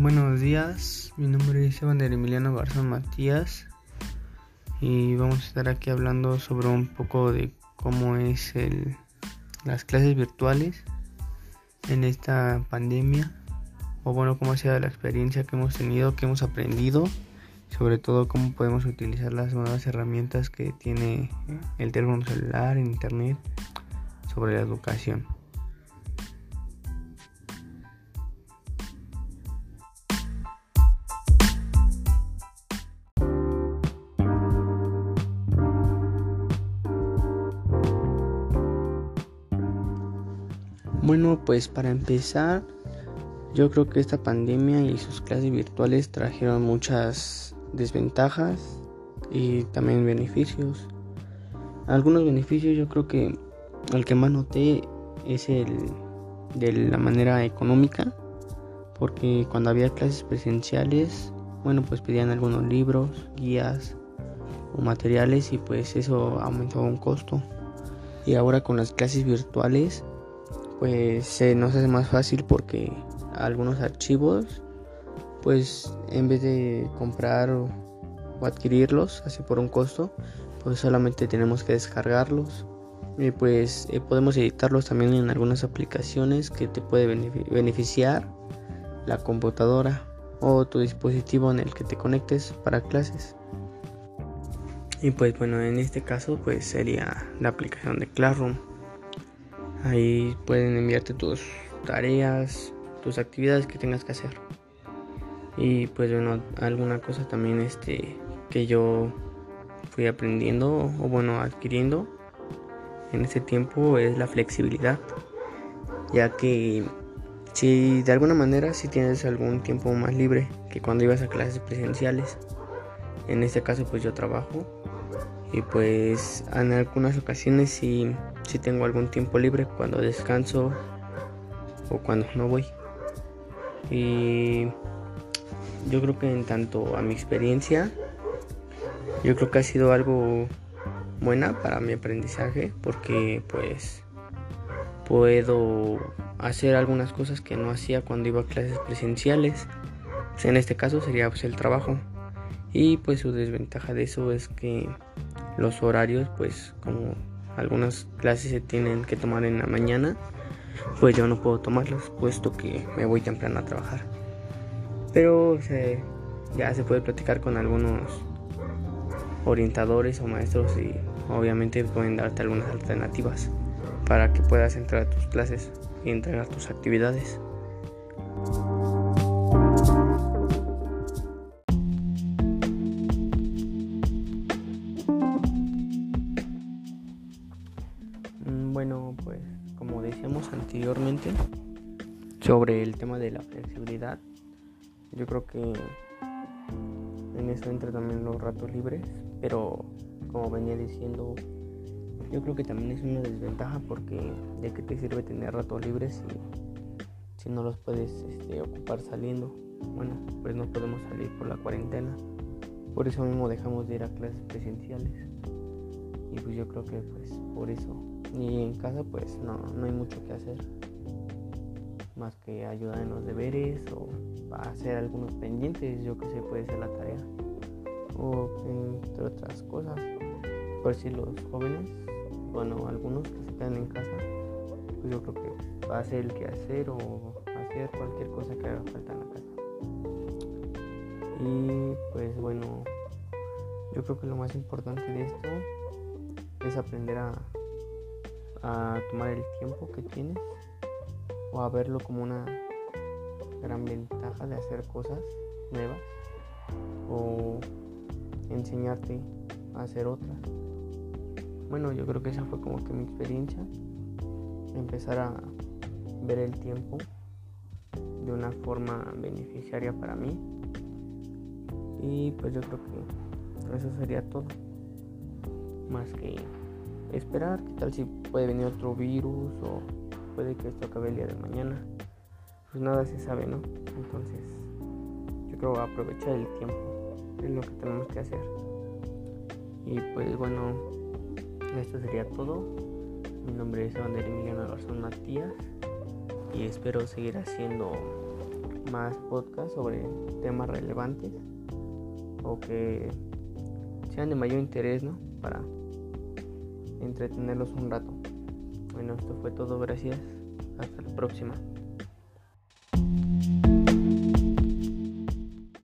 Buenos días, mi nombre es Evander Emiliano Garzón Matías y vamos a estar aquí hablando sobre un poco de cómo es el, las clases virtuales en esta pandemia o bueno, cómo ha sido la experiencia que hemos tenido, que hemos aprendido, sobre todo cómo podemos utilizar las nuevas herramientas que tiene el teléfono celular, internet, sobre la educación. Bueno, pues para empezar, yo creo que esta pandemia y sus clases virtuales trajeron muchas desventajas y también beneficios. Algunos beneficios yo creo que el que más noté es el de la manera económica, porque cuando había clases presenciales, bueno, pues pedían algunos libros, guías o materiales y pues eso aumentaba un costo. Y ahora con las clases virtuales, pues se nos hace más fácil porque algunos archivos pues en vez de comprar o, adquirirlos así por un costo pues solamente tenemos que descargarlos. Y pues eh, podemos editarlos también en algunas aplicaciones que te puede beneficiar la computadora o tu dispositivo en el que te conectes para clases. Y pues bueno en este caso pues sería la aplicación de Classroom Ahí pueden enviarte tus tareas, tus actividades que tengas que hacer. Y pues bueno, alguna cosa también este que yo fui aprendiendo o bueno, adquiriendo en este tiempo es la flexibilidad. Ya que si de alguna manera si tienes algún tiempo más libre que cuando ibas a clases presenciales. En este caso pues yo trabajo y pues en algunas ocasiones si si tengo algún tiempo libre cuando descanso o cuando no voy. Y yo creo que en tanto a mi experiencia yo creo que ha sido algo buena para mi aprendizaje porque pues puedo hacer algunas cosas que no hacía cuando iba a clases presenciales. En este caso sería pues el trabajo y pues su desventaja de eso es que los horarios, pues como algunas clases se tienen que tomar en la mañana, pues yo no puedo tomarlas, puesto que me voy temprano a trabajar. Pero ya se puede platicar con algunos orientadores o maestros y obviamente pueden darte algunas alternativas para que puedas entrar a tus clases y entregar tus actividades. Anteriormente sobre el tema de la flexibilidad, yo creo que en eso entra también los ratos libres, pero como venía diciendo, yo creo que también es una desventaja porque de qué te sirve tener ratos libres si, si no los puedes este, ocupar saliendo. Bueno, pues no podemos salir por la cuarentena, por eso mismo dejamos de ir a clases presenciales. Y pues yo creo que pues por eso y en casa pues no, no hay mucho que hacer. Más que ayudar en los deberes o hacer algunos pendientes, yo que sé, puede ser la tarea. O entre otras cosas. Por si los jóvenes, bueno, algunos que se quedan en casa, pues yo creo que va a hacer el que hacer o hacer cualquier cosa que haga falta en la casa. Y pues bueno, yo creo que lo más importante de esto es aprender a a tomar el tiempo que tienes o a verlo como una gran ventaja de hacer cosas nuevas o enseñarte a hacer otras. Bueno, yo creo que esa fue como que mi experiencia, empezar a ver el tiempo de una forma beneficiaria para mí y pues yo creo que eso sería todo más que esperar, qué tal si puede venir otro virus o puede que esto acabe el día de mañana. Pues nada se sabe, ¿no? Entonces, yo creo aprovechar el tiempo es lo que tenemos que hacer. Y pues bueno, esto sería todo. Mi nombre es Evander Emiliano Garzón Matías y espero seguir haciendo más podcasts sobre temas relevantes o que sean de mayor interés, ¿no? Para entretenerlos un rato. Bueno, esto fue todo, gracias. Hasta la próxima.